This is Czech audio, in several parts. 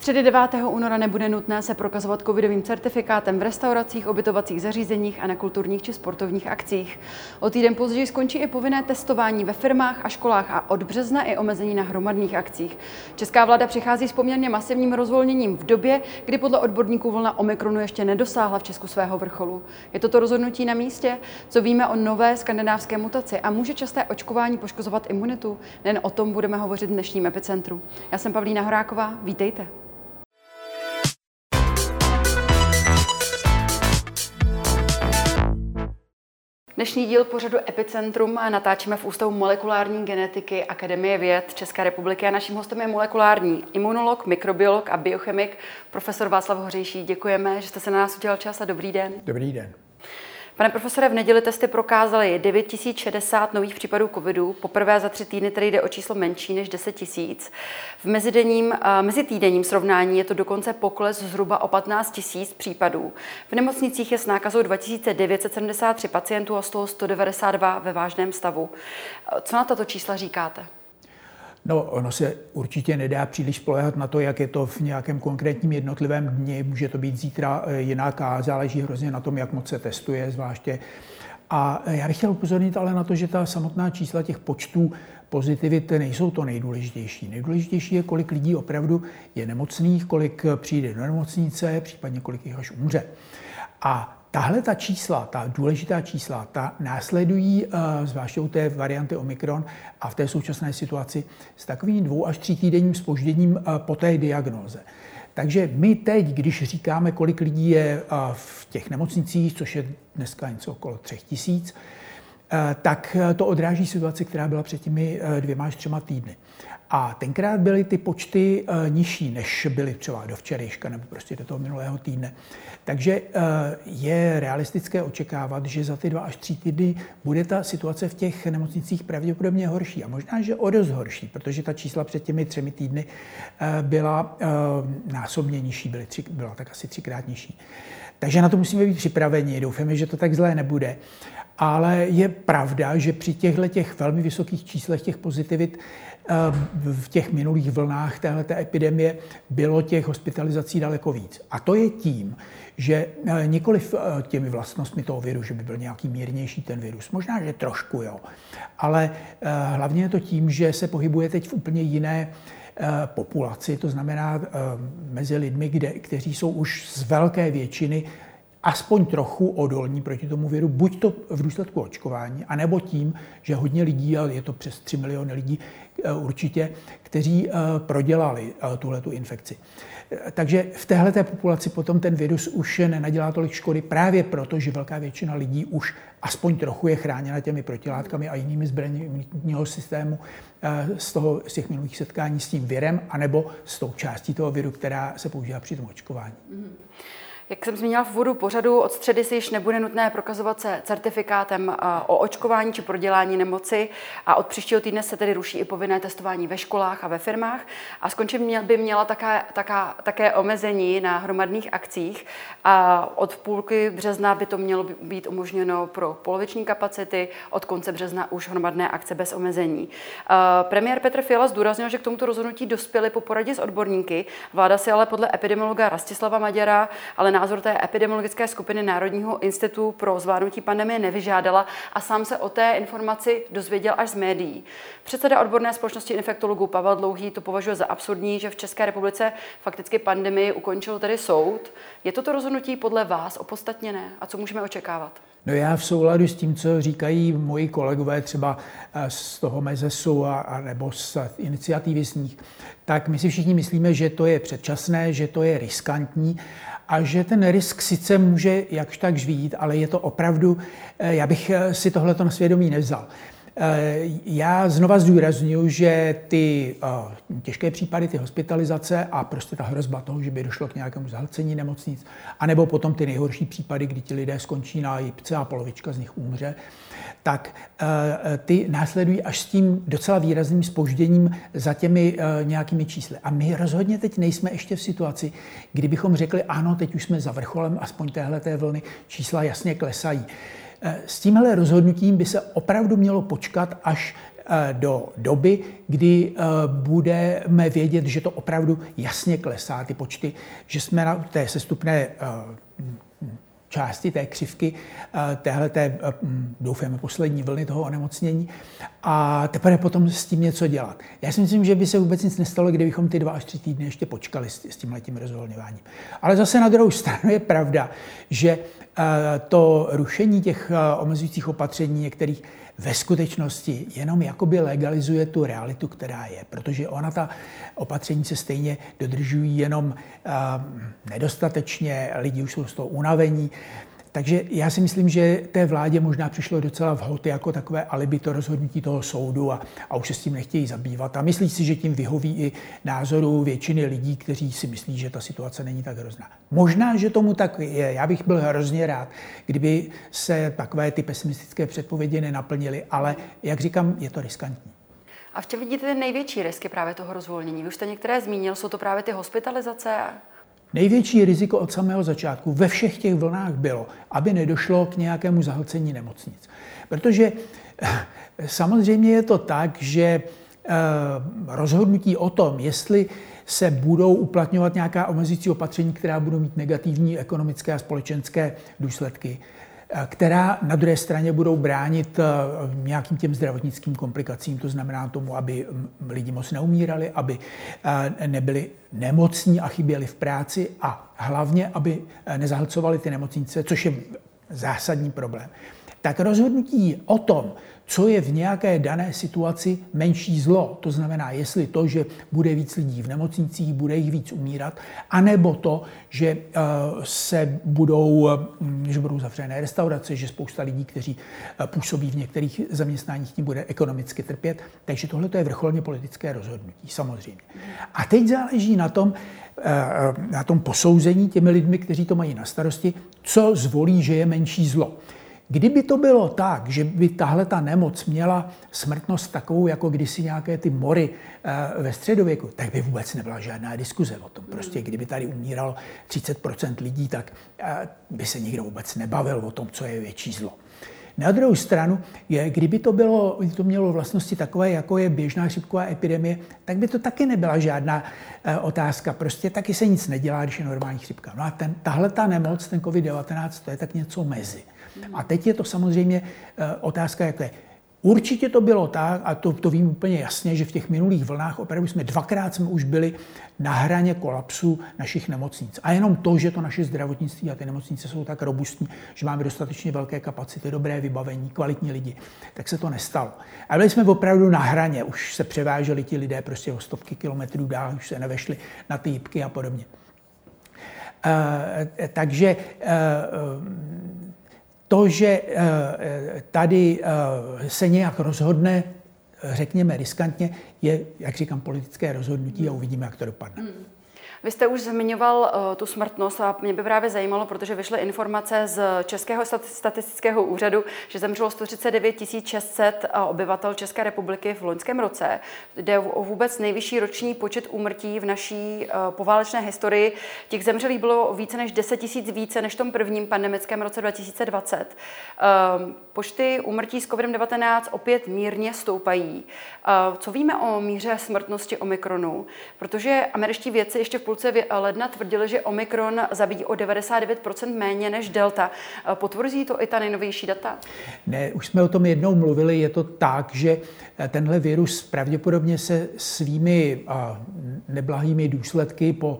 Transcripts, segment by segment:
středy 9. února nebude nutné se prokazovat covidovým certifikátem v restauracích, obytovacích zařízeních a na kulturních či sportovních akcích. O týden později skončí i povinné testování ve firmách a školách a od března i omezení na hromadných akcích. Česká vláda přichází s poměrně masivním rozvolněním v době, kdy podle odborníků vlna Omikronu ještě nedosáhla v Česku svého vrcholu. Je toto rozhodnutí na místě? Co víme o nové skandinávské mutaci a může časté očkování poškozovat imunitu? Nen o tom budeme hovořit v dnešním epicentru. Já jsem Pavlína Horáková, vítejte. Dnešní díl pořadu Epicentrum natáčíme v Ústavu molekulární genetiky Akademie věd České republiky a naším hostem je molekulární imunolog, mikrobiolog a biochemik profesor Václav Hořejší. Děkujeme, že jste se na nás udělal čas a dobrý den. Dobrý den. Pane profesore, v neděli testy prokázaly 9060 nových případů covidu. Poprvé za tři týdny tedy jde o číslo menší než 10 tisíc. V mezidenním, eh, mezitýdenním srovnání je to dokonce pokles zhruba o 15 tisíc případů. V nemocnicích je s nákazou 2973 pacientů a z toho 192 ve vážném stavu. Eh, co na tato čísla říkáte? No, ono se určitě nedá příliš spolehat na to, jak je to v nějakém konkrétním jednotlivém dni. Může to být zítra eh, jinak a záleží hrozně na tom, jak moc se testuje, zvláště. A já bych chtěl upozornit ale na to, že ta samotná čísla těch počtů pozitivit nejsou to nejdůležitější. Nejdůležitější je, kolik lidí opravdu je nemocných, kolik přijde do nemocnice, případně kolik jich až umře. A Tahle ta čísla, ta důležitá čísla, ta následují eh, zvláště u té varianty Omikron a v té současné situaci s takovým dvou až tří týdenním spožděním eh, po té diagnoze. Takže my teď, když říkáme, kolik lidí je eh, v těch nemocnicích, což je dneska něco okolo třech tisíc, tak to odráží situaci, která byla před těmi dvěma až třema týdny. A tenkrát byly ty počty nižší, než byly třeba do včerejška nebo prostě do toho minulého týdne. Takže eh, je realistické očekávat, že za ty dva až tři týdny bude ta situace v těch nemocnicích pravděpodobně horší. A možná, že o dost horší, protože ta čísla před těmi třemi týdny eh, byla eh, násobně nižší, byly tři, byla tak asi třikrát nižší. Takže na to musíme být připraveni. Doufáme, že to tak zlé nebude. Ale je pravda, že při těchto těch velmi vysokých číslech těch pozitivit v těch minulých vlnách téhleté epidemie bylo těch hospitalizací daleko víc. A to je tím, že eh, nikoli eh, těmi vlastnostmi toho viru, že by byl nějaký mírnější ten virus, možná, že trošku, jo, ale eh, hlavně je to tím, že se pohybuje teď v úplně jiné populaci, to znamená mezi lidmi, kde, kteří jsou už z velké většiny aspoň trochu odolní proti tomu viru, buď to v důsledku očkování, anebo tím, že hodně lidí, a je to přes 3 miliony lidí určitě, kteří prodělali tuhletu infekci. Takže v téhle populaci potom ten virus už nenadělá tolik škody právě proto, že velká většina lidí už aspoň trochu je chráněna těmi protilátkami a jinými zbraněmi imunitního systému eh, z, toho, z těch minulých setkání s tím virem, anebo s tou částí toho viru, která se používá při tom očkování. Mm-hmm. Jak jsem zmínila v úvodu pořadu, od středy si již nebude nutné prokazovat se certifikátem o očkování či prodělání nemoci a od příštího týdne se tedy ruší i povinné testování ve školách a ve firmách a skončit by měla také, taká, také omezení na hromadných akcích a od půlky března by to mělo být umožněno pro poloviční kapacity, od konce března už hromadné akce bez omezení. Premiér Petr Fiala zdůraznil, že k tomuto rozhodnutí dospěli po poradě s odborníky. Vláda si ale podle epidemiologa Rastislava Maděra ale názor té epidemiologické skupiny Národního institutu pro zvládnutí pandemie nevyžádala a sám se o té informaci dozvěděl až z médií. Předseda odborné společnosti infektologů Pavel Dlouhý to považuje za absurdní, že v České republice fakticky pandemii ukončil tedy soud. Je toto rozhodnutí podle vás opodstatněné a co můžeme očekávat? No já v souladu s tím, co říkají moji kolegové třeba eh, z toho Mezesu a, a nebo z iniciativy s nich, tak my si všichni myslíme, že to je předčasné, že to je riskantní a že ten risk sice může jakž tak žvít, ale je to opravdu, eh, já bych eh, si tohleto na svědomí nevzal. Eh, já znova zdůraznuju, že ty těžké případy, ty hospitalizace a prostě ta hrozba toho, že by došlo k nějakému zahlcení nemocnic, anebo potom ty nejhorší případy, kdy ti lidé skončí na jipce a polovička z nich umře, tak eh, ty následují až s tím docela výrazným spožděním za těmi eh, nějakými čísly. A my rozhodně teď nejsme ještě v situaci, kdybychom řekli, ano, teď už jsme za vrcholem, aspoň téhle té vlny čísla jasně klesají. Eh, s tímhle rozhodnutím by se opravdu mělo počkat až do doby, kdy budeme vědět, že to opravdu jasně klesá, ty počty, že jsme na té sestupné části té křivky, eh, téhle, té, eh, doufáme, poslední vlny toho onemocnění a teprve potom s tím něco dělat. Já si myslím, že by se vůbec nic nestalo, kdybychom ty dva až tři týdny ještě počkali s, tím letím rozvolňováním. Ale zase na druhou stranu je pravda, že eh, to rušení těch omezujících opatření některých ve skutečnosti jenom jakoby legalizuje tu realitu, která je, protože ona ta opatření se stejně dodržují jenom uh, nedostatečně, lidi už jsou z toho unavení. Takže já si myslím, že té vládě možná přišlo docela vhod jako takové alibi to rozhodnutí toho soudu a, a už se s tím nechtějí zabývat. A myslí si, že tím vyhoví i názoru většiny lidí, kteří si myslí, že ta situace není tak hrozná. Možná, že tomu tak je. Já bych byl hrozně rád, kdyby se takové ty pesimistické předpovědi nenaplnily, ale jak říkám, je to riskantní. A v čem vidíte ty největší risky právě toho rozvolnění? Vy už jste některé zmínil, jsou to právě ty hospitalizace Největší riziko od samého začátku ve všech těch vlnách bylo, aby nedošlo k nějakému zahlcení nemocnic. Protože eh, samozřejmě je to tak, že eh, rozhodnutí o tom, jestli se budou uplatňovat nějaká omezující opatření, která budou mít negativní ekonomické a společenské důsledky, která na druhé straně budou bránit eh, nějakým těm zdravotnickým komplikacím, to znamená tomu, aby lidi moc neumírali, aby eh, nebyli nemocní a chyběli v práci a hlavně, aby eh, nezahlcovali ty nemocnice, což je zásadní problém. Tak rozhodnutí o tom, co je v nějaké dané situaci menší zlo. To znamená, jestli to, že bude víc lidí v nemocnicích, bude jich víc umírat, anebo to, že eh, se budou, hm, že budou zavřené restaurace, že spousta lidí, kteří eh, působí v některých zaměstnáních, tím bude ekonomicky trpět. Takže tohle je vrcholně politické rozhodnutí, samozřejmě. A teď záleží na tom, eh, na tom posouzení těmi lidmi, kteří to mají na starosti, co zvolí, že je menší zlo. Kdyby to bylo tak, že by tahle ta nemoc měla smrtnost takovou, jako kdysi nějaké ty mory eh, ve středověku, tak by vůbec nebyla žádná diskuze o tom. Prostě kdyby tady umíralo 30% lidí, tak eh, by se nikdo vůbec nebavil o tom, co je větší zlo. Na druhou stranu, je, kdyby to, bylo, to mělo vlastnosti takové, jako je běžná chřipková epidemie, tak by to taky nebyla žádná e, otázka. Prostě taky se nic nedělá, když je normální chřipka. No a ten, tahle ta nemoc, ten COVID-19, to je tak něco mezi. A teď je to samozřejmě eh, otázka, jak je. Určitě to bylo tak, a to, to vím úplně jasně, že v těch minulých vlnách opravdu jsme dvakrát jsme už byli na hraně kolapsu našich nemocnic. A jenom to, že to naše zdravotnictví a ty nemocnice jsou tak robustní, že máme dostatečně velké kapacity, dobré vybavení, kvalitní lidi, tak se to nestalo. A byli jsme opravdu na hraně, už se převáželi ti lidé prostě o stovky kilometrů dál, už se nevešli na ty jípky a podobně. E, takže e, to, že eh, eh, tady eh, se nějak rozhodne, řekněme riskantně, je, jak říkám, politické rozhodnutí a uvidíme, jak to dopadne. Hmm. Vy jste už zmiňoval uh, tu smrtnost a mě by právě zajímalo, protože vyšly informace z Českého statistického úřadu, že zemřelo 139 600 obyvatel České republiky v loňském roce. Jde o vůbec nejvyšší roční počet úmrtí v naší uh, poválečné historii. Těch zemřelých bylo více než 10 000 více než v tom prvním pandemickém roce 2020. Uh, ehm, počty úmrtí s COVID-19 opět mírně stoupají. Co víme o míře smrtnosti Omikronu? Protože američtí vědci ještě v půlce ledna tvrdili, že Omikron zabíjí o 99% méně než Delta. Potvrzí to i ta nejnovější data? Ne, už jsme o tom jednou mluvili. Je to tak, že tenhle virus pravděpodobně se svými neblahými důsledky po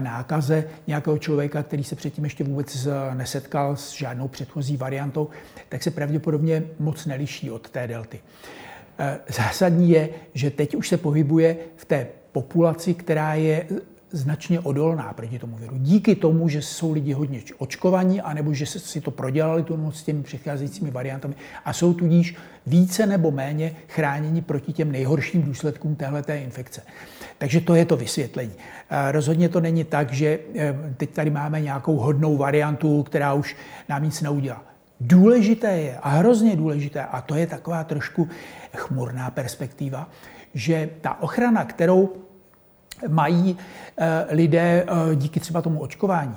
nákaze nějakého člověka, který se předtím ještě vůbec nesetkal s žádnou předchozí variantou, tak se pravděpodobně moc neliší od té delty. Zásadní je, že teď už se pohybuje v té populaci, která je značně odolná proti tomu viru. Díky tomu, že jsou lidi hodně očkovaní, anebo že si to prodělali tu noc s těmi předcházejícími variantami a jsou tudíž více nebo méně chráněni proti těm nejhorším důsledkům téhleté infekce. Takže to je to vysvětlení. Rozhodně to není tak, že eh, teď tady máme nějakou hodnou variantu, která už nám nic neudělá. Důležité je, a hrozně důležité, a to je taková trošku chmurná perspektiva, že ta ochrana, kterou mají eh, lidé eh, díky třeba tomu očkování,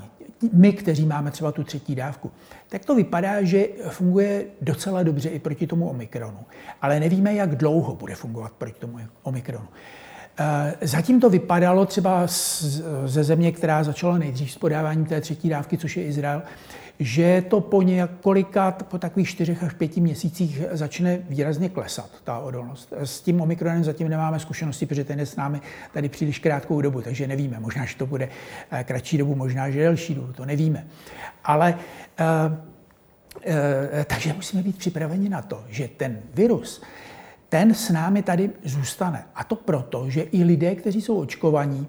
my, kteří máme třeba tu třetí dávku, tak to vypadá, že funguje docela dobře i proti tomu Omikronu. Ale nevíme, jak dlouho bude fungovat proti tomu Omikronu. Eh, zatím to vypadalo třeba ze země, která začala nejdřív s podáváním té třetí dávky, což je Izrael, že to po několika, po takových čtyřech až pěti měsících začne výrazně klesat, ta odolnost. S tím omikronem zatím nemáme zkušenosti, protože ten je s námi tady příliš krátkou dobu, takže nevíme. Možná, že to bude eh, kratší dobu, možná, že delší dobu, to nevíme. Ale eh, eh, takže musíme být připraveni na to, že ten virus, ten s námi tady zůstane. A to proto, že i lidé, kteří jsou očkovaní,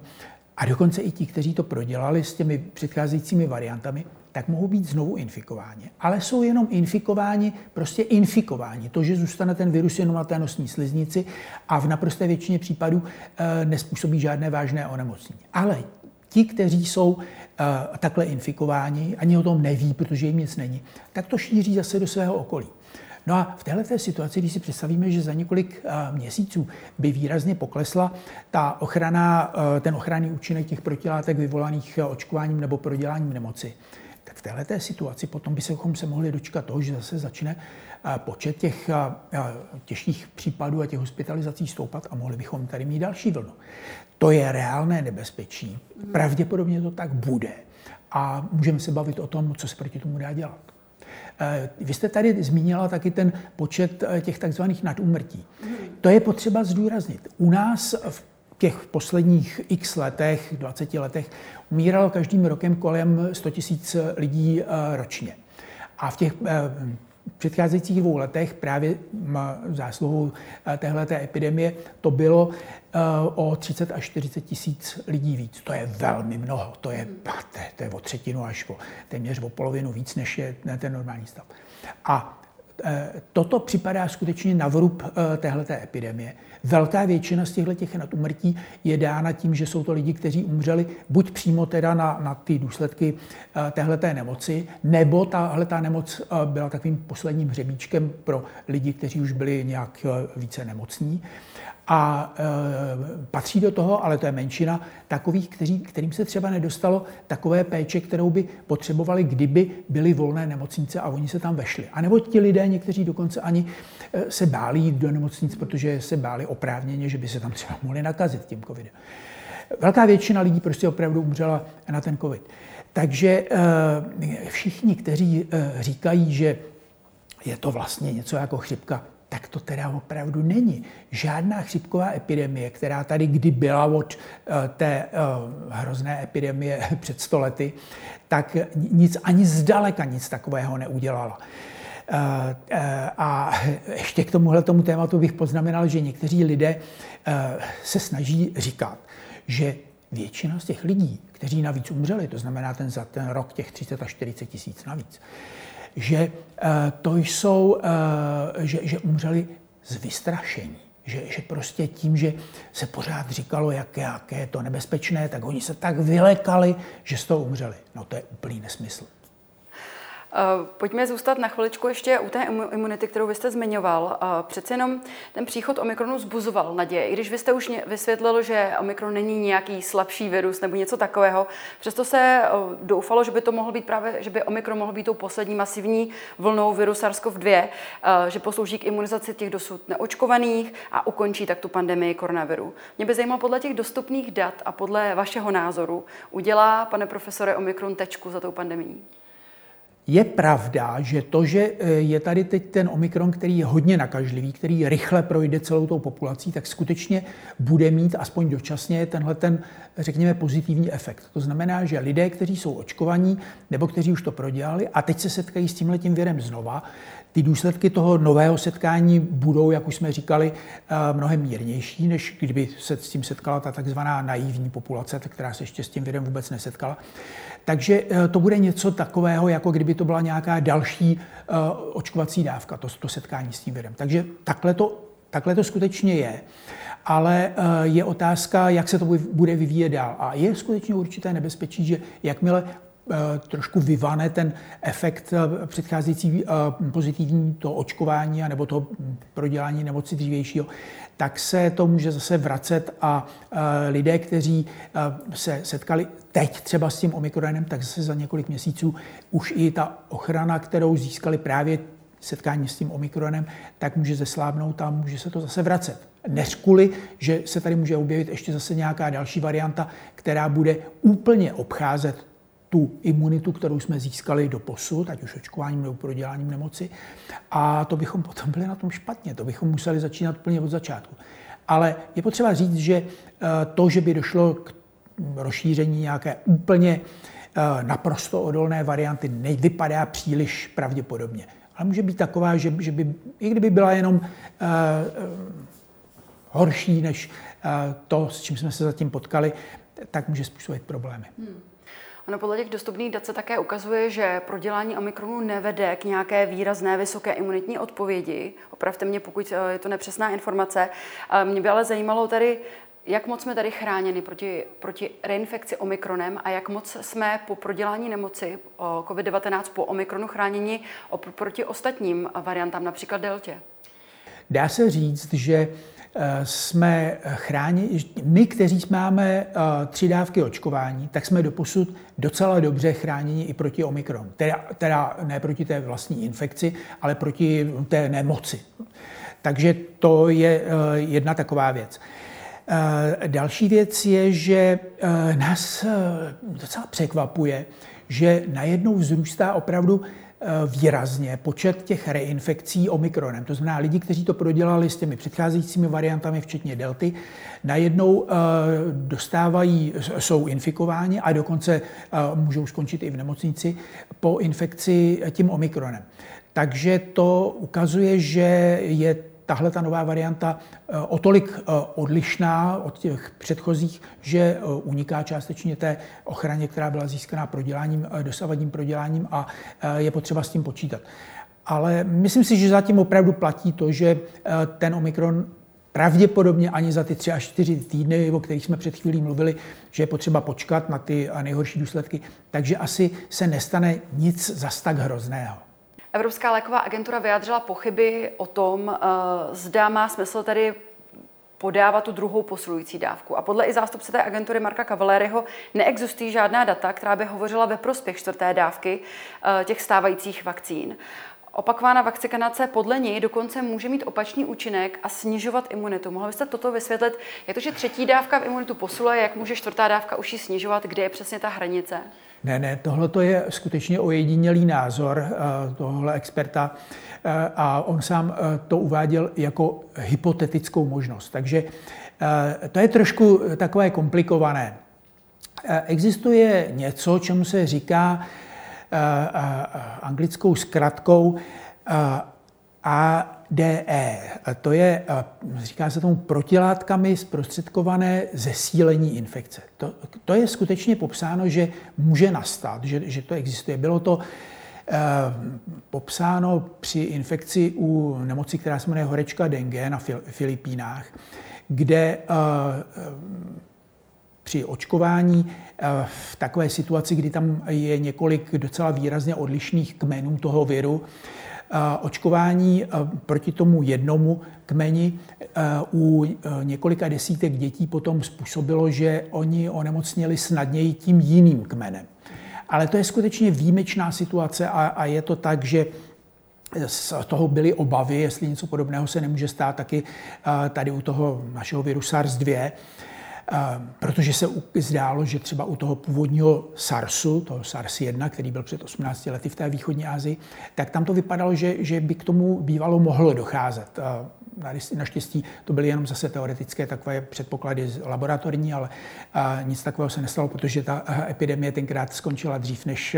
a dokonce i ti, kteří to prodělali s těmi předcházejícími variantami, tak mohou být znovu infikováni. Ale jsou jenom infikováni, prostě infikováni. To, že zůstane ten virus jenom na té nosní sliznici a v naprosté většině případů e, nespůsobí žádné vážné onemocnění. Ale ti, kteří jsou e, takhle infikováni, ani o tom neví, protože jim nic není, tak to šíří zase do svého okolí. No a v této situaci, když si představíme, že za několik eh, měsíců by výrazně poklesla ta ochrana, ten ochranný účinek těch protilátek vyvolaných očkováním nebo proděláním nemoci, tak v této situaci potom bychom se mohli dočkat toho, že zase začne eh, počet těch eh, eh, těžkých případů a těch hospitalizací stoupat a mohli bychom tady mít další vlnu. To je reálné nebezpečí. Pravděpodobně to tak bude. A můžeme se bavit o tom, co se proti tomu dá dělat. Vy jste tady zmínila taky ten počet těch takzvaných nadúmrtí. To je potřeba zdůraznit. U nás v těch posledních x letech, 20 letech, umíralo každým rokem kolem 100 tisíc lidí eh, ročně. A v těch eh, předcházejících dvou letech právě zásluhou eh, téhleté epidemie to bylo o 30 až 40 tisíc lidí víc. To je velmi mnoho. To je, to je o třetinu až o téměř o polovinu víc, než je ten normální stav. A toto připadá skutečně na vrub téhleté epidemie. Velká většina z těchto těch umrtí je dána tím, že jsou to lidi, kteří umřeli buď přímo teda na, na ty důsledky eh, téhleté nemoci, nebo tahle ta nemoc eh, byla takovým posledním hřebíčkem pro lidi, kteří už byli nějak eh, více nemocní. A e, patří do toho, ale to je menšina, takových, kteří, kterým se třeba nedostalo takové péče, kterou by potřebovali, kdyby byly volné nemocnice a oni se tam vešli. A nebo ti lidé, někteří dokonce ani se báli jít do nemocnic, protože se báli oprávněně, že by se tam třeba mohli nakazit tím covidem. Velká většina lidí prostě opravdu umřela na ten covid. Takže e, všichni, kteří e, říkají, že je to vlastně něco jako chřipka, tak to teda opravdu není. Žádná chřipková epidemie, která tady kdy byla od eh, té eh, hrozné epidemie před stolety, tak nic ani zdaleka nic takového neudělala. Eh, a ještě k tomuhle tomu tématu bych poznamenal, že někteří lidé se snaží říkat, že většina z těch lidí, kteří navíc umřeli, to znamená ten za ten rok těch 30 až 40 tisíc navíc, že eh, to jsou, eh, že, že umřeli z vystrašení. Že, že prostě tím, že se pořád říkalo, jak, jak je to nebezpečné, tak oni se tak vylekali, že z toho umřeli. No to je úplný nesmysl. Eh, pojďme zůstat na chviličku ještě u té imunity, kterou vy jste zmiňoval. Eh, přece jenom ten příchod Omikronu zbuzoval naděje. I když vy jste už vysvětlil, že Omikron není nějaký slabší virus nebo něco takového, přesto se eh, doufalo, že by to mohl být právě, že by Omikron mohl být tou poslední masivní vlnou viru SARS-CoV-2, že poslouží k imunizaci těch dosud neočkovaných a ukončí tak tu pandemii koronaviru. Mě by zajímalo podle těch dostupných dat a podle vašeho názoru, udělá, pane profesore, Omikron tečku za tou pandemií? Je pravda, že to, že e, je tady teď ten omikron, který je hodně nakažlivý, který rychle projde celou tou populací, tak skutečně bude mít aspoň dočasně tenhle ten, řekněme, pozitivní efekt. To znamená, že lidé, kteří jsou očkovaní nebo kteří už to prodělali a teď se setkají s tímhle tím virem znova, ty důsledky toho nového setkání budou, jak už jsme říkali, e, mnohem mírnější, než kdyby se s tím setkala ta takzvaná naivní populace, která se ještě s tím virem vůbec nesetkala. Takže eh, to bude něco takového, jako kdyby to byla nějaká další eh, očkovací dávka, to, to setkání s tím virem. Takže takhle to, takhle to skutečně je. Ale eh, je otázka, jak se to bude vyvíjet dál. A je skutečně určité nebezpečí, že jakmile trošku vyvane ten efekt předcházející pozitivní to očkování nebo to prodělání nemoci dřívějšího, tak se to může zase vracet a lidé, kteří se setkali teď třeba s tím omikronem, tak zase za několik měsíců už i ta ochrana, kterou získali právě setkání s tím omikronem, tak může zeslábnout a může se to zase vracet. Než kvůli, že se tady může objevit ještě zase nějaká další varianta, která bude úplně obcházet tu imunitu, kterou jsme získali do posud, ať už očkováním nebo proděláním nemoci. A to bychom potom byli na tom špatně. To bychom museli začínat úplně od začátku. Ale je potřeba říct, že eh, to, že by došlo k rozšíření nějaké úplně eh, naprosto odolné varianty, nevypadá příliš pravděpodobně. Ale může být taková, že, že by, i kdyby byla jenom uh, horší než to, s čím jsme se zatím potkali, tak může způsobit problémy. Hmm. Ono podle těch dostupných dat se také ukazuje, že prodělání omikronu nevede k nějaké výrazné vysoké imunitní odpovědi. Opravte mě, pokud je to nepřesná informace. Mě by ale zajímalo tady, jak moc jsme tady chráněni proti, proti reinfekci omikronem a jak moc jsme po prodělání nemoci COVID-19 po omikronu chráněni proti ostatním variantám, například deltě? Dá se říct, že eh, jsme chráněni, my, kteří máme eh, tři dávky očkování, tak jsme doposud docela dobře chráněni i proti omikron. Teda, teda ne proti té vlastní infekci, ale proti té nemoci. Takže to je eh, jedna taková věc. Eh, další věc je, že nás docela překvapuje, že najednou vzrůstá opravdu výrazně počet těch reinfekcí omikronem. To znamená, lidi, kteří to prodělali s těmi předcházejícími variantami, včetně delty, najednou dostávají, jsou infikováni a dokonce můžou skončit i v nemocnici po infekci tím omikronem. Takže to ukazuje, že je tahle ta nová varianta eh, o tolik eh, odlišná od těch předchozích, že eh, uniká částečně té ochraně, která byla získaná proděláním, dosavadním proděláním a je potřeba s tím počítat. Ale myslím si, že zatím opravdu platí to, že ten Omikron pravděpodobně ani za ty tři až čtyři týdny, o kterých jsme před chvílí mluvili, že je potřeba počkat na ty nejhorší důsledky, takže asi se nestane nic zas tak hrozného. Evropská léková agentura vyjádřila pochyby o tom, eh, zda má smysl tady podávat tu druhou posilující dávku. A podle i zástupce té agentury Marka Cavalériho neexistují žádná data, která by hovořila ve prospěch čtvrté dávky eh, těch stávajících vakcín. Opakovaná vakcinace podle něj dokonce může mít opačný účinek a snižovat imunitu. Mohl byste toto vysvětlit? Jak to, že třetí dávka v imunitu posiluje, jak může čtvrtá dávka už ji snižovat, kde je přesně ta hranice? Ne, ne, tohle to je skutečně ojedinělý názor eh, tohle experta eh, a on sám eh, to uváděl jako hypotetickou možnost. Takže to je trošku takové komplikované. Existuje něco, čemu se říká anglickou zkratkou ADE. To je, říká se tomu, protilátkami zprostředkované zesílení infekce. To, to je skutečně popsáno, že může nastat, že, že to existuje. Bylo to eh, popsáno při infekci u nemoci, která se jmenuje horečka dengue na Filipínách, kde eh, při očkování eh, v takové situaci, kdy tam je několik docela výrazně odlišných kmenů toho viru, očkování proti tomu jednomu kmeni u několika desítek dětí potom způsobilo, že oni onemocněli snadněji tím jiným kmenem. Ale to je skutečně výjimečná situace a, a je to tak, že z toho byly obavy, jestli něco podobného se nemůže stát taky tady u toho našeho viru SARS-2 protože se zdálo, že třeba u toho původního SARSu, toho SARS-1, který byl před 18 lety v té východní Asii, tak tam to vypadalo, že, že by k tomu bývalo mohlo docházet. Naštěstí to byly jenom zase teoretické takové předpoklady laboratorní, ale nic takového se nestalo, protože ta epidemie tenkrát skončila dřív, než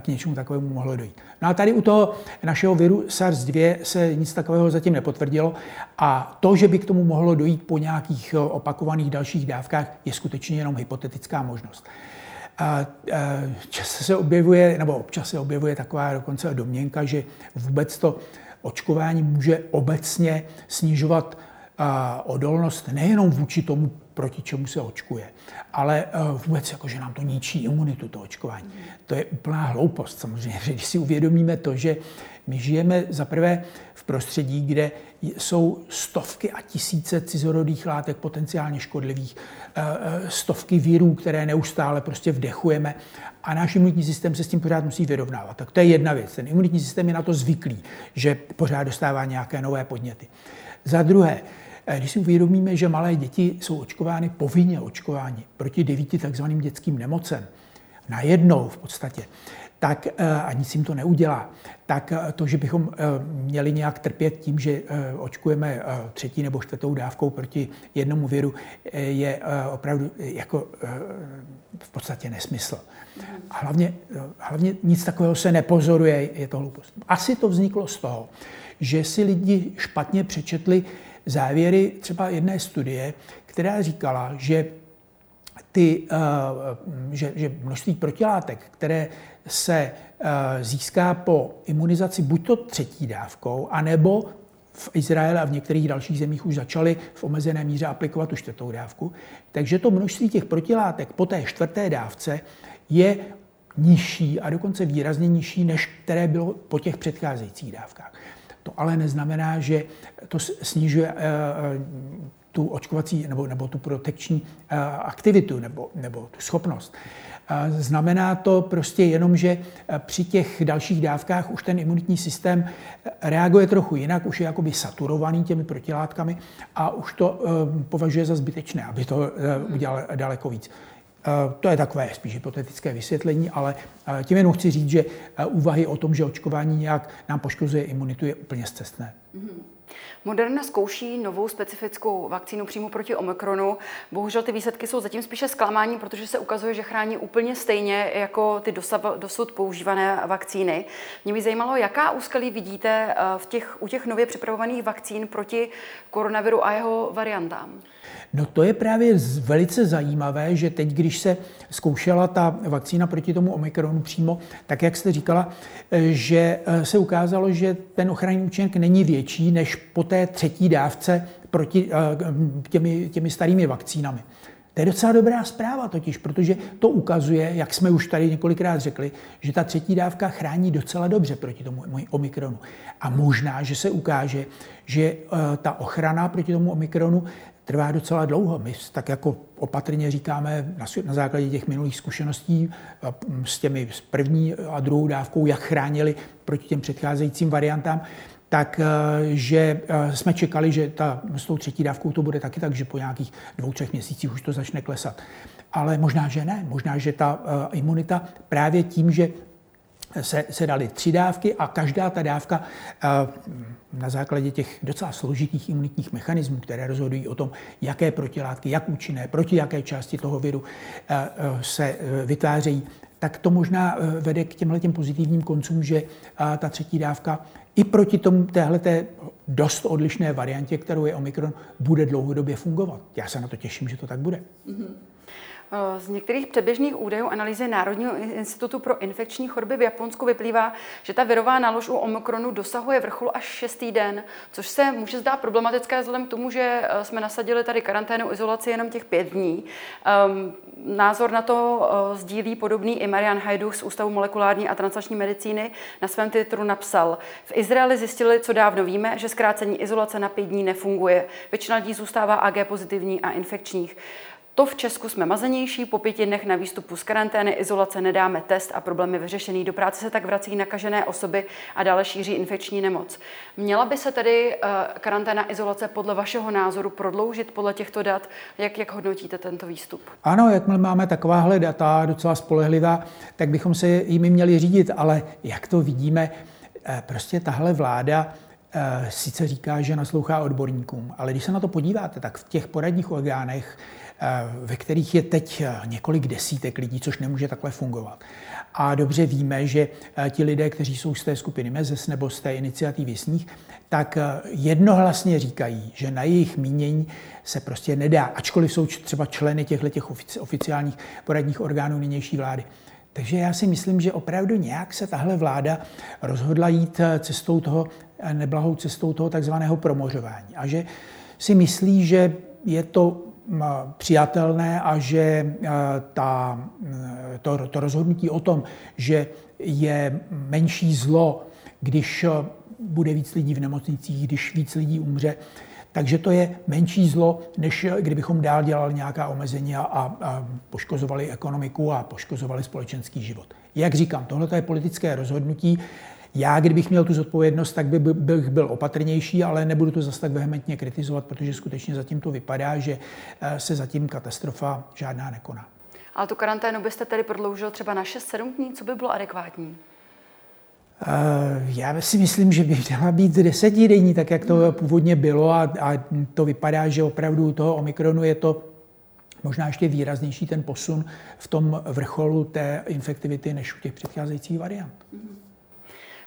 k něčemu takovému mohlo dojít. No a tady u toho našeho viru SARS-2 se nic takového zatím nepotvrdilo a to, že by k tomu mohlo dojít po nějakých opakovaných dalších dávkách, je skutečně jenom hypotetická možnost. A, čas se objevuje, nebo občas se objevuje taková dokonce domněnka, že vůbec to očkování může obecně snižovat odolnost nejenom vůči tomu proti čemu se očkuje. Ale vůbec jako, že nám to ničí imunitu, to očkování. To je úplná hloupost samozřejmě, že když si uvědomíme to, že my žijeme zaprvé v prostředí, kde jsou stovky a tisíce cizorodých látek potenciálně škodlivých, eh, eh, stovky virů, které neustále prostě vdechujeme a náš imunitní systém se s tím pořád musí vyrovnávat. Tak to je jedna věc. Ten imunitní systém je na to zvyklý, že pořád dostává nějaké nové podněty. Za druhé, eh, když si uvědomíme, že malé děti jsou očkovány, povinně očkováni proti devíti takzvaným dětským nemocem, najednou v podstatě, tak a nic jim to neudělá, tak eh, to, že bychom eh, měli nějak trpět tím, že eh, očkujeme třetí nebo čtvrtou dávkou proti jednomu viru, je opravdu jako v podstatě nesmysl. A hlavně, hlavně nic takového se nepozoruje, je to hloupost. Asi to vzniklo z toho, že si lidi špatně přečetli závěry třeba jedné studie, která říkala, že ty, že, že množství protilátek, které se Eh, získá po imunizaci buď to třetí dávkou, anebo v Izraeli a v některých dalších zemích už začali v omezené míře aplikovat tu čtvrtou dávku. Takže to množství těch protilátek po té čtvrté dávce je nižší a dokonce výrazně nižší, než které bylo po těch předcházejících dávkách. To ale neznamená, že to snižuje eh, eh, tu očkovací nebo, nebo tu protekční aktivitu nebo, nebo tu schopnost. Znamená to prostě jenom, že eh, při těch dalších dávkách už ten imunitní systém eh, reaguje trochu jinak, už je jakoby saturovaný těmi protilátkami a už to eh, považuje za zbytečné, aby to udělal daleko víc. To je takové spíš hypotetické vysvětlení, ale tím jenom chci říct, že úvahy o tom, že očkování nějak nám poškozuje imunitu, je úplně zcestné. Mm-hmm. Moderna zkouší novou specifickou vakcínu přímo proti Omikronu. Bohužel ty výsledky jsou zatím spíše zklamání, protože se ukazuje, že chrání úplně stejně jako ty dosud používané vakcíny. Mě by zajímalo, jaká úskalí vidíte eh, v těch, u těch nově připravovaných vakcín proti koronaviru a jeho variantám. No to je právě velice zajímavé, že teď, když se zkoušela ta vakcína proti tomu omikronu přímo, tak jak jste říkala, eh, že eh, se ukázalo, že ten ochranný účinek není větší než po té třetí dávce proti eh, těmi, těmi starými vakcínami. To je docela dobrá zpráva totiž, protože to ukazuje, jak jsme už tady několikrát řekli, že ta třetí dávka chrání docela dobře proti tomu omikronu. A možná, že se ukáže, že ta ochrana proti tomu omikronu trvá docela dlouho. My tak jako opatrně říkáme na, základě těch minulých zkušeností s těmi první a druhou dávkou, jak chránili proti těm předcházejícím variantám, tak e, že e, jsme čekali, že ta, s tou třetí dávkou to bude taky tak, že po nějakých dvou, třech měsících už to začne klesat. Ale možná, že ne. Možná, že ta e, imunita právě tím, že se, se dali tři dávky a každá ta dávka eh, na základě těch docela složitých imunitním mechanismů, které rozhodují o tom, jaké protilátky, jak účinné, proti jaké části toho viru eh, eh, se vytvářejí, tak to možná vede k těmhle těm pozitivním koncům, že ta třetí dávka i proti tomu téhleté dost odlišné variantě, kterou je Omikron, bude dlouhodobě fungovat. Já se na to těším, že to tak bude. Mm-hmm. Eh, z některých předběžných údajů analýzy Národního institutu pro infekční choroby v Japonsku vyplývá, že ta virová nálož u Omikronu dosahuje vrcholu až šestý den, což se může zdát problematické vzhledem k tomu, že eh, jsme nasadili tady karanténu izolaci jenom těch pět dní. Um, názor na to uh, sdílí podobný i Marian Hajduch z Ústavu molekulární a translační medicíny. Na svém titulu napsal, v Izraeli zjistili, co dávno víme, že zkrácení izolace na pět dní nefunguje. Většina lidí zůstává AG pozitivní a infekčních. To v Česku jsme mazenější, po pěti dnech na výstupu z karantény, izolace nedáme test a problém je vyřešený. Do práce se tak vrací nakažené osoby a dále šíří infekční nemoc. Měla by se tedy uh, karanténa izolace podle vašeho názoru prodloužit podle těchto dat? Jak, jak hodnotíte tento výstup? Ano, jakmile máme takováhle data docela spolehlivá, tak bychom se jimi měli řídit, ale jak to vidíme, eh, prostě tahle vláda eh, sice říká, že naslouchá odborníkům, ale když se na to podíváte, tak v těch poradních orgánech Eh, ve kterých je teď eh, několik desítek lidí, což nemůže takhle fungovat. A dobře víme, že eh, ti lidé, kteří jsou z té skupiny MEZES nebo z té iniciativy sníh, tak jednohlasně říkají, že na jejich mínění se prostě nedá, ačkoliv jsou třeba členy těchto těch oficiálních poradních orgánů nynější vlády. Takže já si myslím, že opravdu nějak se tahle vláda rozhodla jít cestou toho, neblahou cestou toho takzvaného promořování. A že si myslí, že je to přijatelné a že ta, to, to rozhodnutí o tom, že je menší zlo, když bude víc lidí v nemocnicích, když víc lidí umře, takže to je menší zlo, než kdybychom dál dělali nějaká omezení a, a poškozovali ekonomiku a poškozovali společenský život. Jak říkám, tohle je politické rozhodnutí. Já, kdybych měl tu zodpovědnost, tak by bych byl opatrnější, ale nebudu to zase tak vehementně kritizovat, protože skutečně zatím to vypadá, že eh, se zatím katastrofa žádná nekoná. Ale tu karanténu byste tedy prodloužil třeba na 6-7 dní, co by bylo adekvátní? Eh, já si myslím, že by měla být desetidenní, tak jak to původně bylo a, a to vypadá, že opravdu u toho Omikronu je to možná ještě výraznější ten posun v tom vrcholu té infektivity než u těch předcházejících variant. Mm-hmm.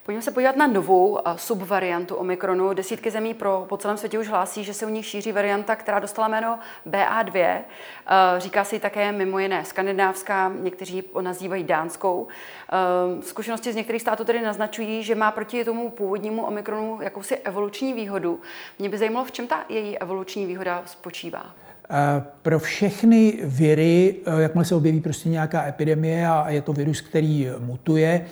Pojďme se podívat na novou subvariantu Omikronu. Desítky zemí pro, po celém světě už hlásí, že se u nich šíří varianta, která dostala jméno BA2. Říká se ji také mimo jiné skandinávská, někteří nazývají dánskou. Zkušenosti z některých států tedy naznačují, že má proti tomu původnímu Omikronu jakousi evoluční výhodu. Mě by zajímalo, v čem ta její evoluční výhoda spočívá. Pro všechny viry, jakmile se objeví prostě nějaká epidemie a je to virus, který mutuje,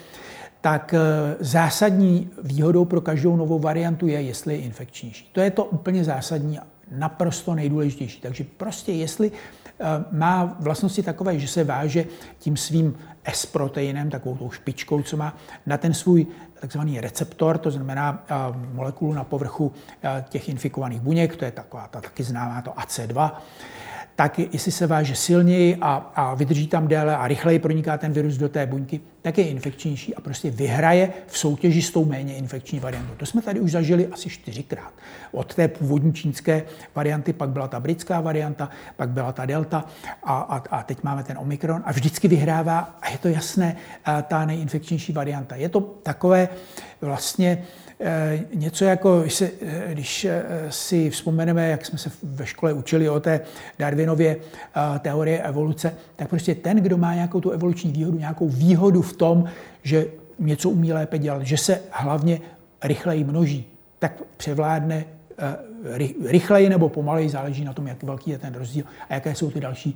tak eh, zásadní výhodou pro každou novou variantu je, jestli je infekčnější. To je to úplně zásadní, naprosto nejdůležitější. Takže prostě jestli eh, má vlastnosti takové, že se váže tím svým S-proteinem, takovou tou špičkou, co má, na ten svůj takzvaný receptor, to znamená eh, molekulu na povrchu těch infikovaných buněk, to je taková ta taky známá to AC2, tak jestli se váže silněji a, a vydrží tam déle a rychleji proniká ten virus do té buňky, tak je infekčnější a prostě vyhraje v soutěži s tou méně infekční variantou. To jsme tady už zažili asi čtyřikrát. Od té původní čínské varianty pak byla ta britská varianta, pak byla ta delta a, a, a teď máme ten omikron a vždycky vyhrává, a je to jasné, ta nejinfekčnější varianta. Je to takové vlastně Eh, něco jako, když, se, eh, když eh, si vzpomeneme, jak jsme se ve škole učili o té Darwinově teorie evoluce, tak prostě ten, kdo má nějakou tu evoluční výhodu, nějakou výhodu v tom, že něco umí lépe dělat, že se hlavně rychleji množí, tak převládne rychleji nebo pomaleji, záleží na tom, jak velký je ten rozdíl a jaké jsou ty další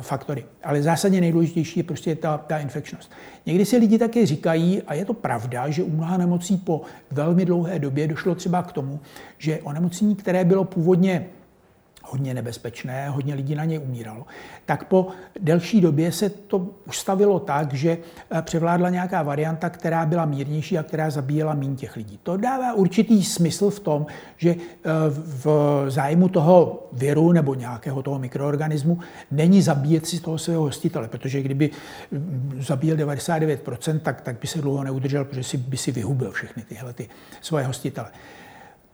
faktory. Ale zásadně nejdůležitější je prostě ta, ta infekčnost. Někdy si lidi také říkají, a je to pravda, že u mnoha nemocí po velmi dlouhé době došlo třeba k tomu, že onemocnění, které bylo původně hodně nebezpečné, hodně lidí na něj umíralo, tak po delší době se to ustavilo tak, že eh, převládla nějaká varianta, která byla mírnější a která zabíjela méně těch lidí. To dává určitý smysl v tom, že eh, v zájmu toho viru nebo nějakého toho mikroorganismu není zabíjet si toho svého hostitele, protože kdyby mm, zabíjel 99%, tak, tak by se dlouho neudržel, protože si, by si vyhubil všechny tyhle ty svoje hostitele.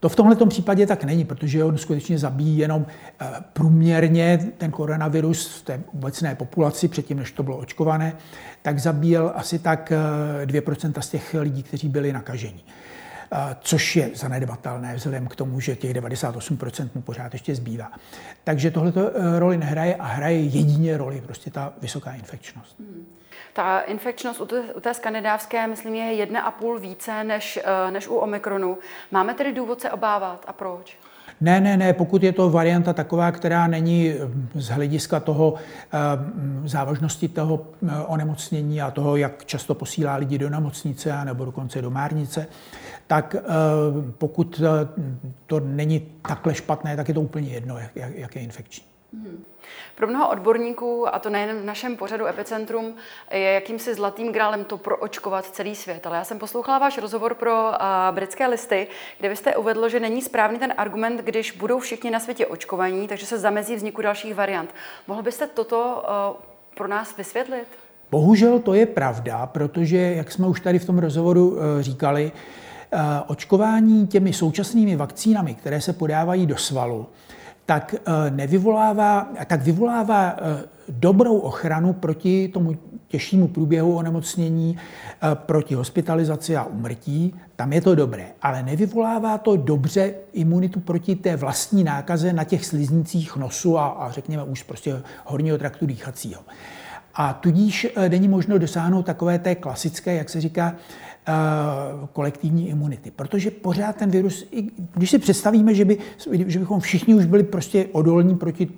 To v tomhle případě tak není, protože on skutečně zabíjí jenom eh, průměrně ten koronavirus v té obecné populaci, předtím, než to bylo očkované, tak zabíjel asi tak 2% eh, z těch lidí, kteří byli nakaženi. Eh, což je zanedbatelné vzhledem k tomu, že těch 98% mu pořád ještě zbývá. Takže tohle roli nehraje a hraje jedině roli prostě ta vysoká infekčnost. Hmm. Ta infekčnost u té, skandinávské, myslím, je jedna a půl více než, eh, než u Omikronu. Máme tedy důvod se obávat a proč? Ne, ne, ne, pokud je to varianta taková, která není eh, z hlediska toho eh, závažnosti toho onemocnění a toho, jak často posílá lidi do nemocnice nebo dokonce do márnice, tak pokud to není takhle špatné, tak je to úplně jedno, jak je infekční. Hmm. Pro mnoho odborníků, a to nejen v našem pořadu Epicentrum, je jakýmsi zlatým grálem to proočkovat celý svět. Ale já jsem poslouchala váš rozhovor pro uh, britské listy, kde vy jste uvedl, že není správný ten argument, když budou všichni na světě očkovaní, takže se zamezí vzniku dalších variant. Mohl byste toto uh, pro nás vysvětlit? Bohužel to je pravda, protože, jak jsme už tady v tom rozhovoru uh, říkali, očkování těmi současnými vakcínami, které se podávají do svalu, tak eh, nevyvolává, tak vyvolává eh, dobrou ochranu proti tomu těžšímu průběhu onemocnění, eh, proti hospitalizaci a umrtí. Tam je to dobré, ale nevyvolává to dobře imunitu proti té vlastní nákaze na těch sliznicích nosu a, a řekněme už prostě horního traktu dýchacího. A tudíž není možno dosáhnout takové té klasické, jak se říká, kolektivní imunity. Protože pořád ten virus, když si představíme, že, by, že bychom všichni už byli prostě odolní proti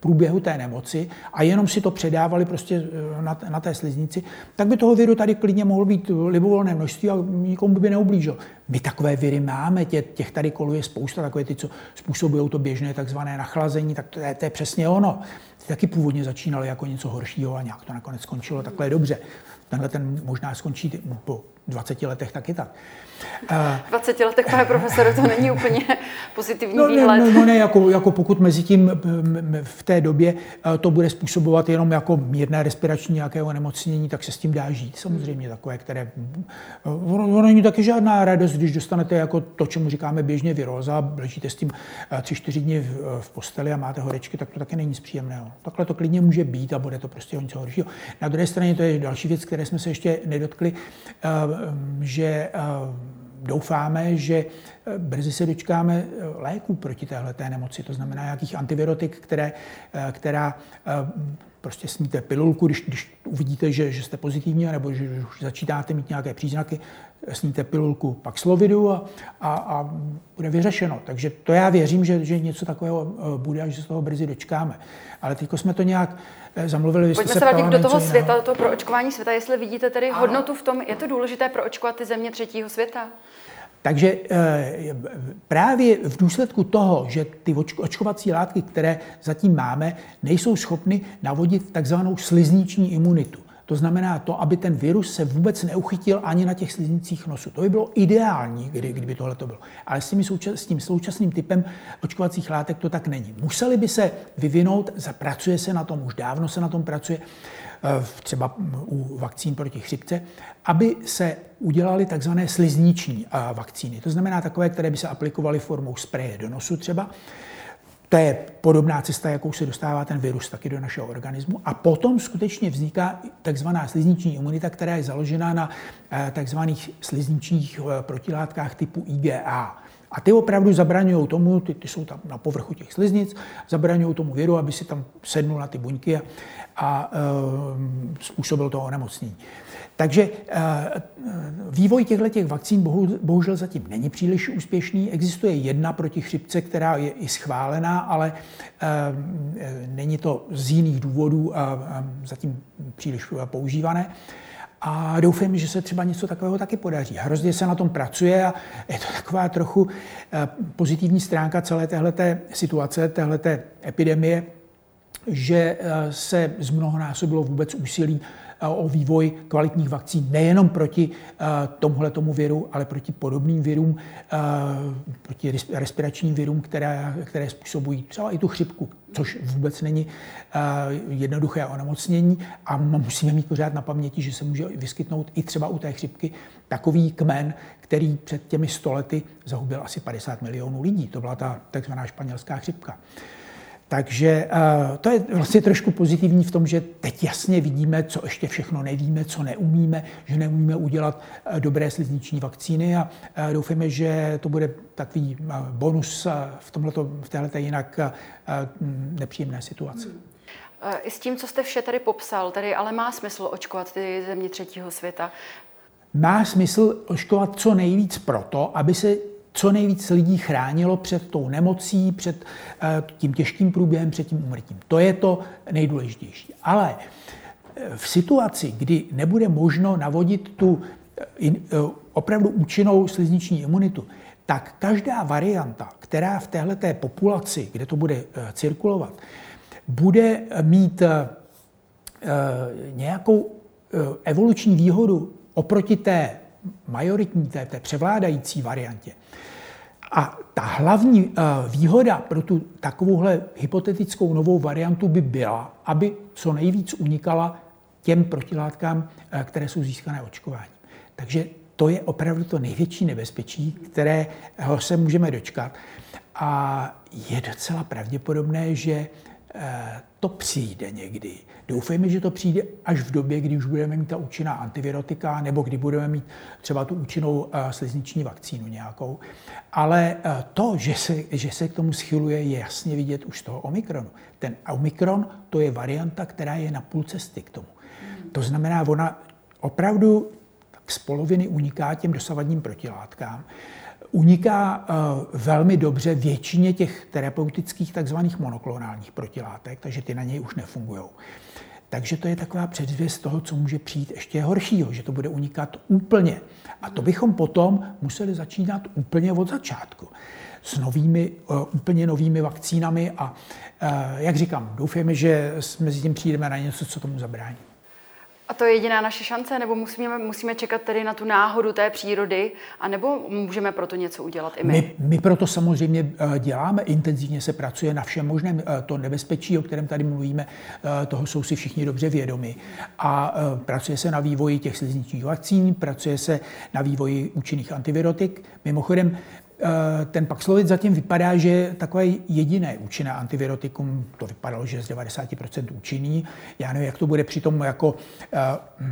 průběhu té nemoci a jenom si to předávali prostě eh, na, na té sliznici, tak by toho viru tady klidně mohlo být libovolné množství a nikomu by neublížil. My takové viry máme, tě, těch tady koluje spousta, takové ty, co způsobují to běžné takzvané nachlazení, tak to je, to je přesně ono. Ty taky původně začínaly jako něco horšího a nějak to nakonec skončilo takhle dobře. Tenhle ten možná skončí po 20 letech taky tak. V 20 letech, pane profesore, to není úplně pozitivní no, výhled. Ne, no ne, jako, jako pokud mezi tím v té době eh, to bude způsobovat jenom jako mírné respirační nějaké onemocnění, tak se s tím dá žít. Samozřejmě takové, které... Eh, ono, ono není taky žádná radost, když dostanete jako to, čemu říkáme běžně viróza, ležíte s tím eh, tři, čtyři dny v, v posteli a máte horečky, tak to taky není nic příjemného. Takhle to klidně může být a bude to prostě o něco horšího. Na druhé straně to je další věc, které jsme se ještě nedotkli, že doufáme, že eh, brzy se dočkáme eh, léků proti téhle nemoci, to znamená nějakých antivirotik, které, eh, která prostě sníte pilulku, když, když uvidíte, že, že jste pozitivní, nebo že, už začínáte mít nějaké příznaky, sníte pilulku pak slovidu a, a, a bude vyřešeno. Takže to já věřím, že, že něco takového bude a že se toho brzy dočkáme. Ale teď jsme to nějak zamluvili. Pojďme se vrátit do toho světa, do toho proočkování světa. Jestli vidíte tedy hodnotu v tom, je to důležité proočkovat ty země třetího světa? Takže eh, právě v důsledku toho, že ty očkovací látky, které zatím máme, nejsou schopny navodit takzvanou slizniční imunitu. To znamená to, aby ten virus se vůbec neuchytil ani na těch sliznicích nosu. To by bylo ideální, kdy, kdyby tohle to bylo. Ale s, součas, s tím současným typem očkovacích látek to tak není. Museli by se vyvinout, pracuje se na tom, už dávno se na tom pracuje, třeba u vakcín proti chřipce, aby se udělaly takzvané slizniční eh, vakcíny. To znamená takové, které by se aplikovaly formou spreje do nosu třeba. To je podobná cesta, jakou se dostává ten virus taky do našeho organismu. A potom skutečně vzniká takzvaná slizniční imunita, která je založena na eh, takzvaných slizničních protilátkách typu IgA. A ty opravdu zabraňují tomu, ty, ty jsou tam na povrchu těch sliznic, zabraňují tomu viru, aby si tam sednul na ty buňky a, a e, způsobil to onemocnění. Takže e, vývoj těchto těch vakcín bohu, bohužel zatím není příliš úspěšný. Existuje jedna proti chřipce, která je i schválená, ale e, není to z jiných důvodů zatím příliš používané. A doufám, že se třeba něco takového taky podaří. Hrozně se na tom pracuje a je to taková trochu pozitivní stránka celé téhleté situace, téhleté epidemie, že eh, se zmnohonásobilo vůbec úsilí eh, o vývoj kvalitních vakcín nejenom proti eh, tomuhle tomu viru, ale proti podobným virům, proti respiračním virům, které, které způsobují třeba i tu chřipku, což vůbec není jednoduché onemocnění a musíme mít pořád na paměti, že se může vyskytnout i třeba u té chřipky takový kmen, který před těmi stolety zahubil asi 50 milionů lidí. To byla ta takzvaná španělská chřipka. Takže eh, to je vlastně trošku pozitivní v tom, že teď jasně vidíme, co ještě všechno nevíme, co neumíme, že neumíme udělat eh, dobré slizniční vakcíny a eh, doufáme, že to bude takový bonus v, tomhleto, v této jinak nepříjemné situaci. I s tím, co jste vše tady popsal, tady ale má smysl očkovat ty země třetího světa? Má smysl očkovat co nejvíc proto, aby se co nejvíc lidí chránilo před tou nemocí, před eh, tím těžkým průběhem, před tím umrtím. To je to nejdůležitější. Ale eh, v situaci, kdy nebude možno navodit tu eh, opravdu účinnou slizniční imunitu, tak každá varianta, která v této populaci, kde to bude cirkulovat, bude mít nějakou evoluční výhodu oproti té majoritní, té, té převládající variantě. A ta hlavní uh, výhoda pro tu takovouhle hypotetickou novou variantu by byla, aby co nejvíc unikala těm protilátkám, uh, které jsou získané očkováním. Takže to je opravdu to největší nebezpečí, kterého se můžeme dočkat. A je docela pravděpodobné, že Eh, to přijde někdy. Doufejme, že to přijde až v době, kdy už budeme mít ta účinná antivirotika, nebo kdy budeme mít třeba tu účinnou eh, slizniční vakcínu nějakou. Ale eh, to, že se, že se k tomu schyluje, je jasně vidět už z toho Omikronu. Ten Omikron, to je varianta, která je na půl cesty k tomu. To znamená, ona opravdu z poloviny uniká těm dosavadním protilátkám. Uniká eh, velmi dobře většině těch terapeutických takzvaných monoklonálních protilátek, takže ty na něj už nefungují. Takže to je taková předzvěst toho, co může přijít ještě horšího, že to bude unikat úplně. A to bychom potom museli začínat úplně od začátku s novými, uh, úplně novými vakcínami a uh, jak říkám, doufáme, že mezi tím přijdeme na něco, co tomu zabrání. A to je jediná naše šance, nebo musíme, musíme čekat tedy na tu náhodu té přírody, a nebo můžeme proto něco udělat i my? My, my proto samozřejmě eh, děláme, intenzivně se pracuje na všem možném. Eh, to nebezpečí, o kterém tady mluvíme, eh, toho jsou si všichni dobře vědomi. A pracuje se na vývoji těch slizničních vakcín, pracuje se na vývoji účinných antivirotik. Mimochodem, ten Paxlovid zatím vypadá, že takové jediné účinné antivirotikum. To vypadalo, že je z 90% účinný. Já nevím, jak to bude při tom jako uh,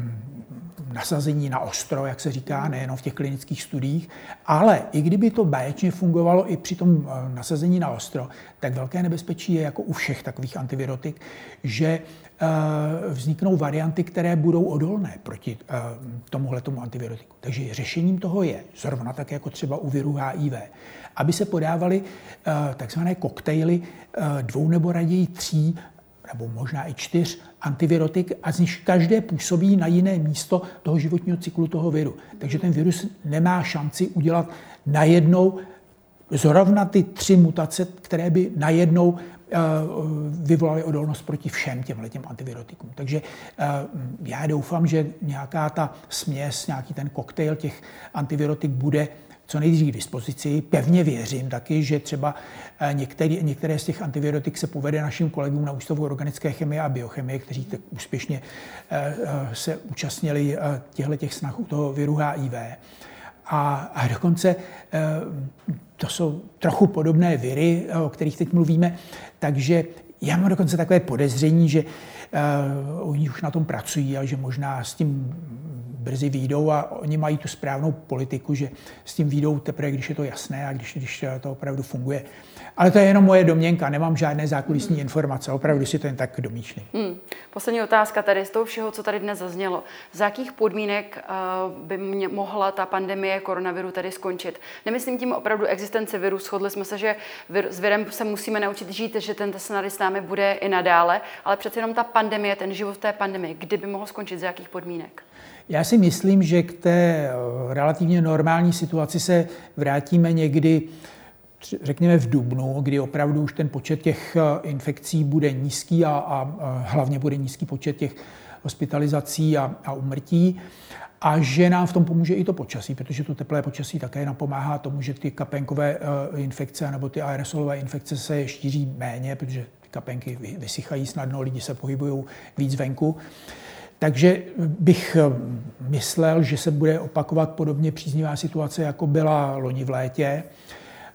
nasazení na ostro, jak se říká, nejenom v těch klinických studiích, ale i kdyby to báječně fungovalo i při tom eh, nasazení na ostro, tak velké nebezpečí je jako u všech takových antivirotik, že eh, vzniknou varianty, které budou odolné proti eh, tomuhle tomu antivirotiku. Takže řešením toho je, zrovna tak jako třeba u viru HIV, aby se podávaly takzvané koktejly dvou nebo raději tří nebo možná i čtyř antivirotik a z nich každé působí na jiné místo toho životního cyklu toho viru. Takže ten virus nemá šanci udělat najednou zrovna ty tři mutace, které by najednou eh, vyvolaly odolnost proti všem těmhle těm antivirotikům. Takže eh, já doufám, že nějaká ta směs, nějaký ten koktejl těch antivirotik bude co nejdřív k dispozici. Pevně věřím taky, že třeba eh, některý, některé z těch antivirotik se povede našim kolegům na Ústavu organické chemie a biochemie, kteří tak úspěšně eh, eh, se účastnili těchto těch snah u toho viru HIV. A, a dokonce to jsou trochu podobné viry, o kterých teď mluvíme, takže já mám dokonce takové podezření, že uh, oni už na tom pracují a že možná s tím brzy výjdou a oni mají tu správnou politiku, že s tím výjdou teprve, když je to jasné a když, když to opravdu funguje. Ale to je jenom moje domněnka, nemám žádné zákulisní hmm. informace, opravdu si to jen tak domýšlím. Hmm. Poslední otázka tady z toho všeho, co tady dnes zaznělo. Z jakých podmínek uh, by mě mohla ta pandemie koronaviru tady skončit? Nemyslím tím opravdu existenci viru, shodli jsme se, že vir, s virem se musíme naučit žít, že ten scenarius s námi bude i nadále, ale přece jenom ta pandemie, ten život v té pandemii, kdy by mohl skončit, z jakých podmínek? Já si myslím, že k té eh, relativně normální situaci se vrátíme někdy, řekněme v dubnu, kdy opravdu už ten počet těch eh, infekcí bude nízký a, a hlavně bude nízký počet těch hospitalizací a, a umrtí. A že nám v tom pomůže i to počasí, protože to teplé počasí také napomáhá tomu, že ty kapenkové eh, infekce nebo ty aerosolové infekce se šíří méně, protože ty kapenky vysychají snadno, lidi se pohybují víc venku. Takže bych eh, myslel, že se bude opakovat podobně příznivá situace, jako byla loni v létě.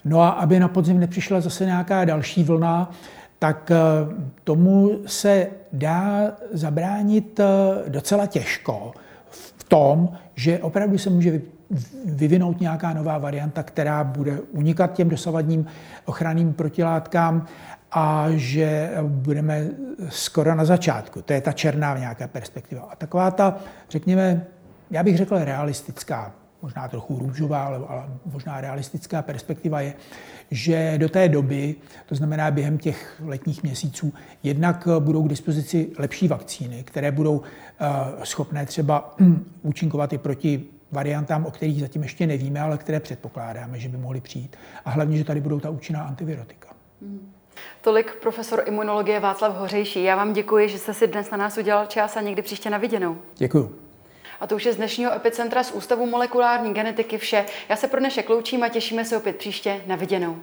No a aby na podzim nepřišla zase nějaká další vlna, tak eh, tomu se dá zabránit eh, docela těžko v tom, že opravdu se může vyvinout nějaká nová varianta, která bude unikat těm dosavadním ochranným protilátkám a že budeme skoro na začátku. To je ta černá nějaká perspektiva. A taková ta, řekněme, já bych řekl realistická, možná trochu růžová, ale, ale možná realistická perspektiva je, že do té doby, to znamená během těch letních měsíců, jednak budou k dispozici lepší vakcíny, které budou uh, schopné třeba účinkovat i proti variantám, o kterých zatím ještě nevíme, ale které předpokládáme, že by mohly přijít. A hlavně, že tady budou ta účinná antivirotika. Hmm. Tolik profesor imunologie Václav Hořejší. Já vám děkuji, že jste si dnes na nás udělal čas a někdy příště na viděnou. Děkuji. A to už je z dnešního Epicentra z Ústavu molekulární genetiky vše. Já se pro dnešek loučím a těšíme se opět příště na viděnou.